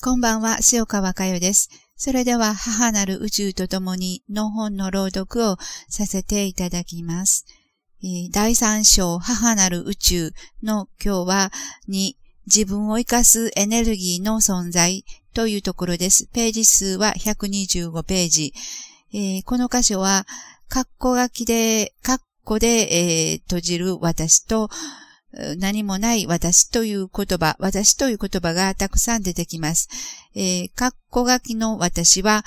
こんばんは、塩川佳代です。それでは、母なる宇宙とともにの本の朗読をさせていただきます。第3章、母なる宇宙の今日は、に、自分を生かすエネルギーの存在というところです。ページ数は125ページ。この箇所は、カッコ書きで、カッコで、えー、閉じる私と、何もない私という言葉、私という言葉がたくさん出てきます。えー、括弧書きの私は、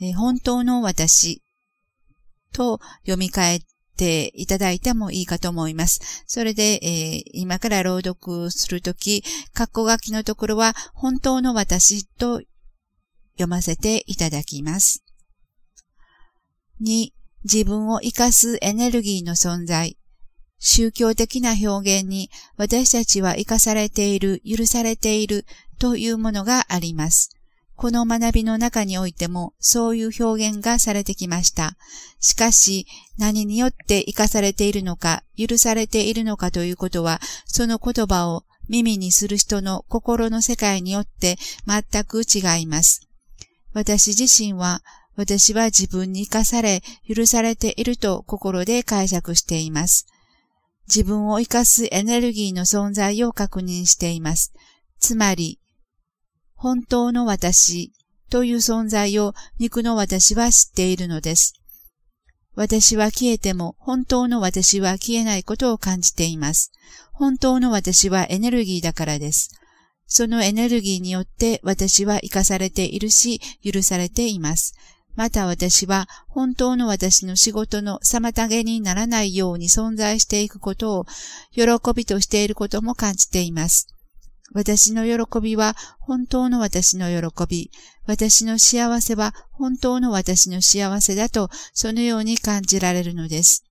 えー、本当の私と読み替えていただいてもいいかと思います。それで、えー、今から朗読するとき、括弧書きのところは本当の私と読ませていただきます。2、自分を活かすエネルギーの存在。宗教的な表現に私たちは生かされている、許されているというものがあります。この学びの中においてもそういう表現がされてきました。しかし何によって生かされているのか、許されているのかということは、その言葉を耳にする人の心の世界によって全く違います。私自身は、私は自分に生かされ、許されていると心で解釈しています。自分を活かすエネルギーの存在を確認しています。つまり、本当の私という存在を肉の私は知っているのです。私は消えても本当の私は消えないことを感じています。本当の私はエネルギーだからです。そのエネルギーによって私は生かされているし、許されています。また私は本当の私の仕事の妨げにならないように存在していくことを喜びとしていることも感じています。私の喜びは本当の私の喜び、私の幸せは本当の私の幸せだとそのように感じられるのです。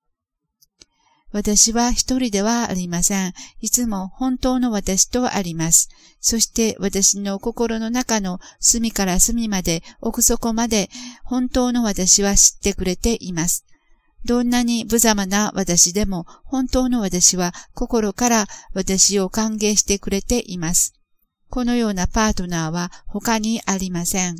私は一人ではありません。いつも本当の私とあります。そして私の心の中の隅から隅まで奥底まで本当の私は知ってくれています。どんなに無様な私でも本当の私は心から私を歓迎してくれています。このようなパートナーは他にありません。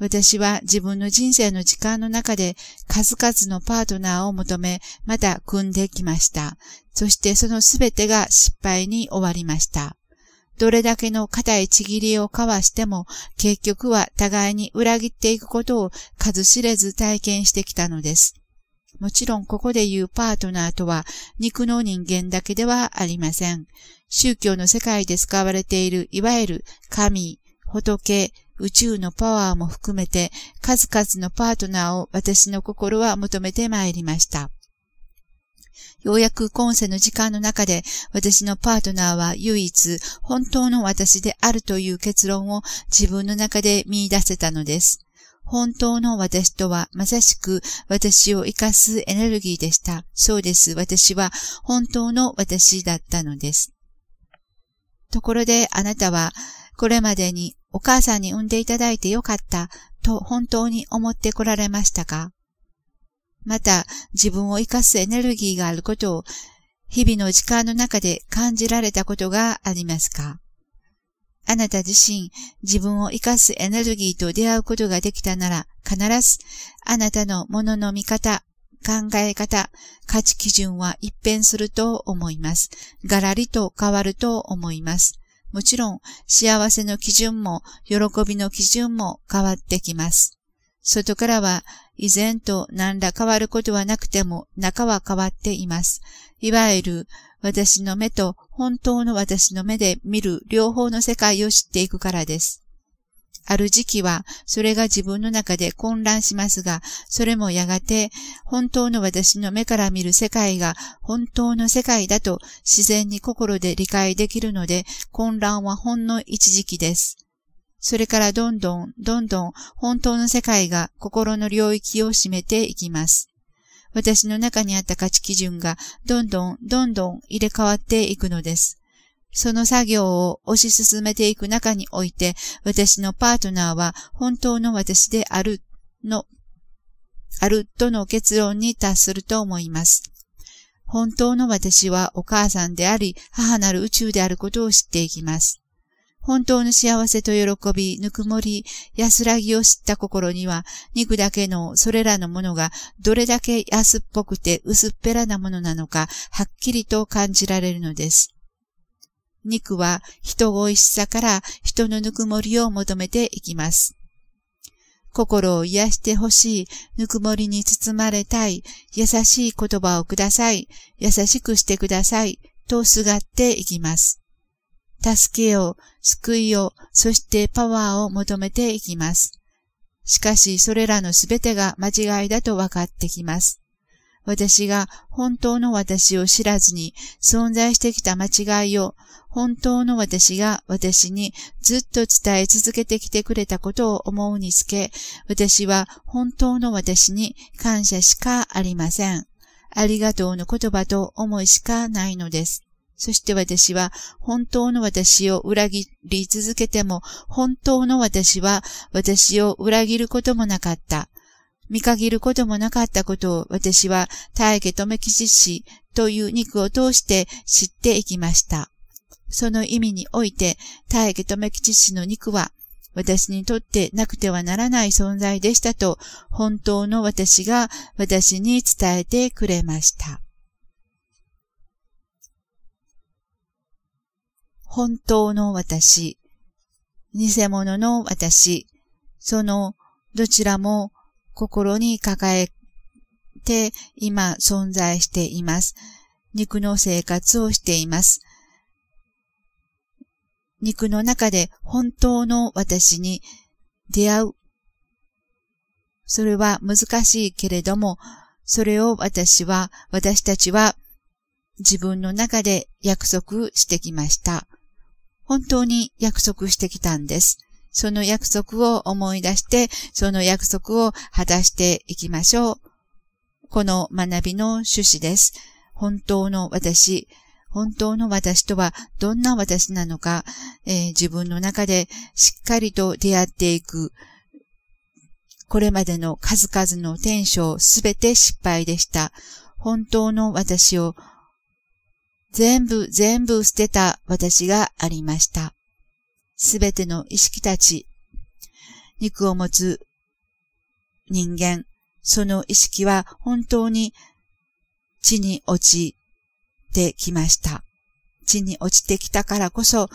私は自分の人生の時間の中で数々のパートナーを求め、また組んできました。そしてそのすべてが失敗に終わりました。どれだけの固いちぎりを交わしても、結局は互いに裏切っていくことを数知れず体験してきたのです。もちろんここで言うパートナーとは肉の人間だけではありません。宗教の世界で使われているいわゆる神、仏、宇宙のパワーも含めて数々のパートナーを私の心は求めてまいりました。ようやく今世の時間の中で私のパートナーは唯一本当の私であるという結論を自分の中で見出せたのです。本当の私とはまさしく私を生かすエネルギーでした。そうです。私は本当の私だったのです。ところであなたはこれまでにお母さんに産んでいただいてよかったと本当に思ってこられましたか？また自分を生かすエネルギーがあることを日々の時間の中で感じられたことがありますか？あなた自身自分を生かすエネルギーと出会うことができたなら必ずあなたのものの見方、考え方、価値基準は一変すると思います。ガラリと変わると思います。もちろん幸せの基準も喜びの基準も変わってきます。外からは以前と何ら変わることはなくても中は変わっています。いわゆる私の目と本当の私の目で見る両方の世界を知っていくからです。ある時期はそれが自分の中で混乱しますが、それもやがて本当の私の目から見る世界が本当の世界だと自然に心で理解できるので、混乱はほんの一時期です。それからどんどん、どんどん本当の世界が心の領域を占めていきます。私の中にあった価値基準がどんどん、どんどん入れ替わっていくのです。その作業を推し進めていく中において、私のパートナーは本当の私であるの、あるとの結論に達すると思います。本当の私はお母さんであり、母なる宇宙であることを知っていきます。本当の幸せと喜び、ぬくもり、安らぎを知った心には、肉だけのそれらのものがどれだけ安っぽくて薄っぺらなものなのか、はっきりと感じられるのです。肉は人恋しさから人のぬくもりを求めていきます。心を癒してほしい、ぬくもりに包まれたい、優しい言葉をください、優しくしてください、とすがっていきます。助けを、救いを、そしてパワーを求めていきます。しかし、それらのすべてが間違いだと分かってきます。私が本当の私を知らずに存在してきた間違いを本当の私が私にずっと伝え続けてきてくれたことを思うにつけ、私は本当の私に感謝しかありません。ありがとうの言葉と思いしかないのです。そして私は本当の私を裏切り続けても、本当の私は私を裏切ることもなかった。見限ることもなかったことを私は大家留吉氏という肉を通して知っていきました。その意味において、大家留吉氏の肉は私にとってなくてはならない存在でしたと、本当の私が私に伝えてくれました。本当の私、偽物の私、そのどちらも心に抱えて今存在しています。肉の生活をしています。肉の中で本当の私に出会う。それは難しいけれども、それを私は、私たちは自分の中で約束してきました。本当に約束してきたんです。その約束を思い出して、その約束を果たしていきましょう。この学びの趣旨です。本当の私、本当の私とはどんな私なのか、えー、自分の中でしっかりと出会っていく。これまでの数々の転生すべて失敗でした。本当の私を全部全部捨てた私がありました。すべての意識たち、肉を持つ人間、その意識は本当に地に落ちてきました。地に落ちてきたからこそ、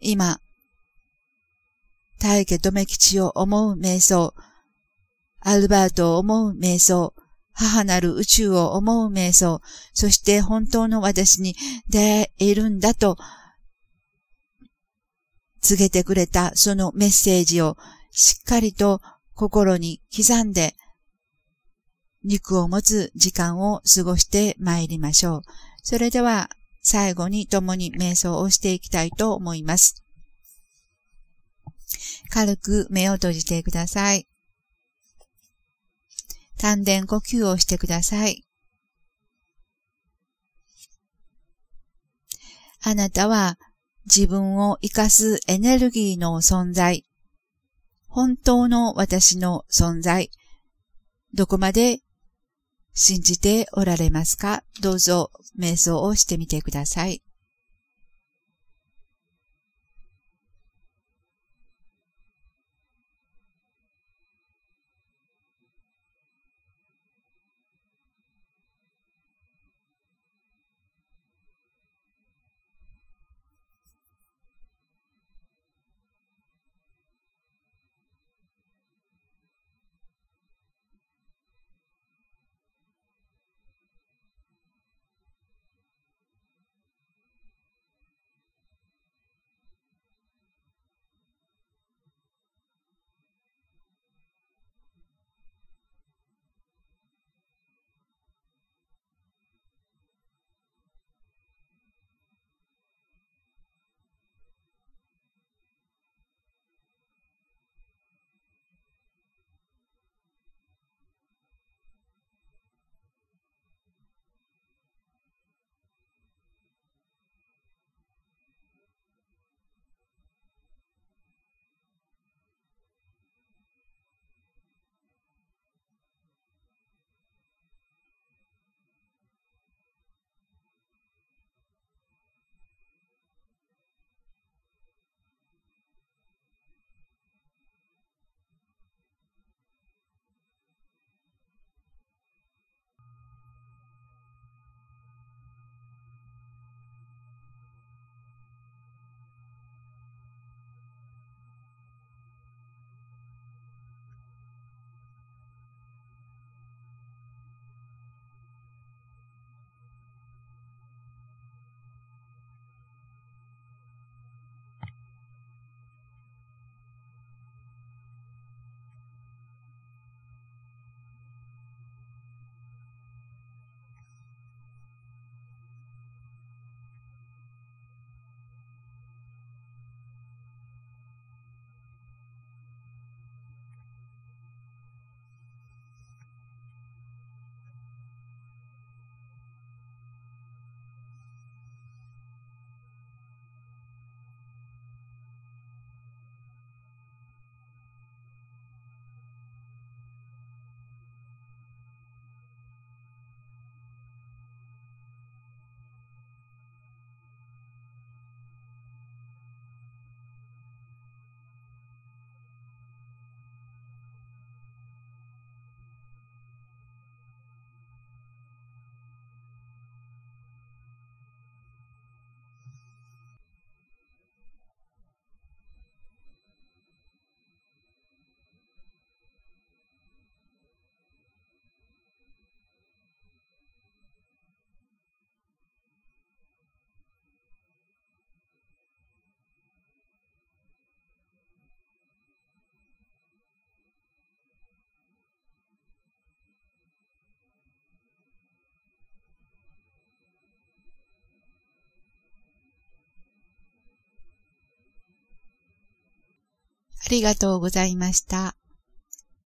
今、大家留吉を思う瞑想、アルバートを思う瞑想、母なる宇宙を思う瞑想、そして本当の私に出会えるんだと告げてくれたそのメッセージをしっかりと心に刻んで肉を持つ時間を過ごして参りましょう。それでは最後に共に瞑想をしていきたいと思います。軽く目を閉じてください。丹田呼吸をしてください。あなたは自分を活かすエネルギーの存在、本当の私の存在、どこまで信じておられますか？どうぞ瞑想をしてみてください。ありがとうございました。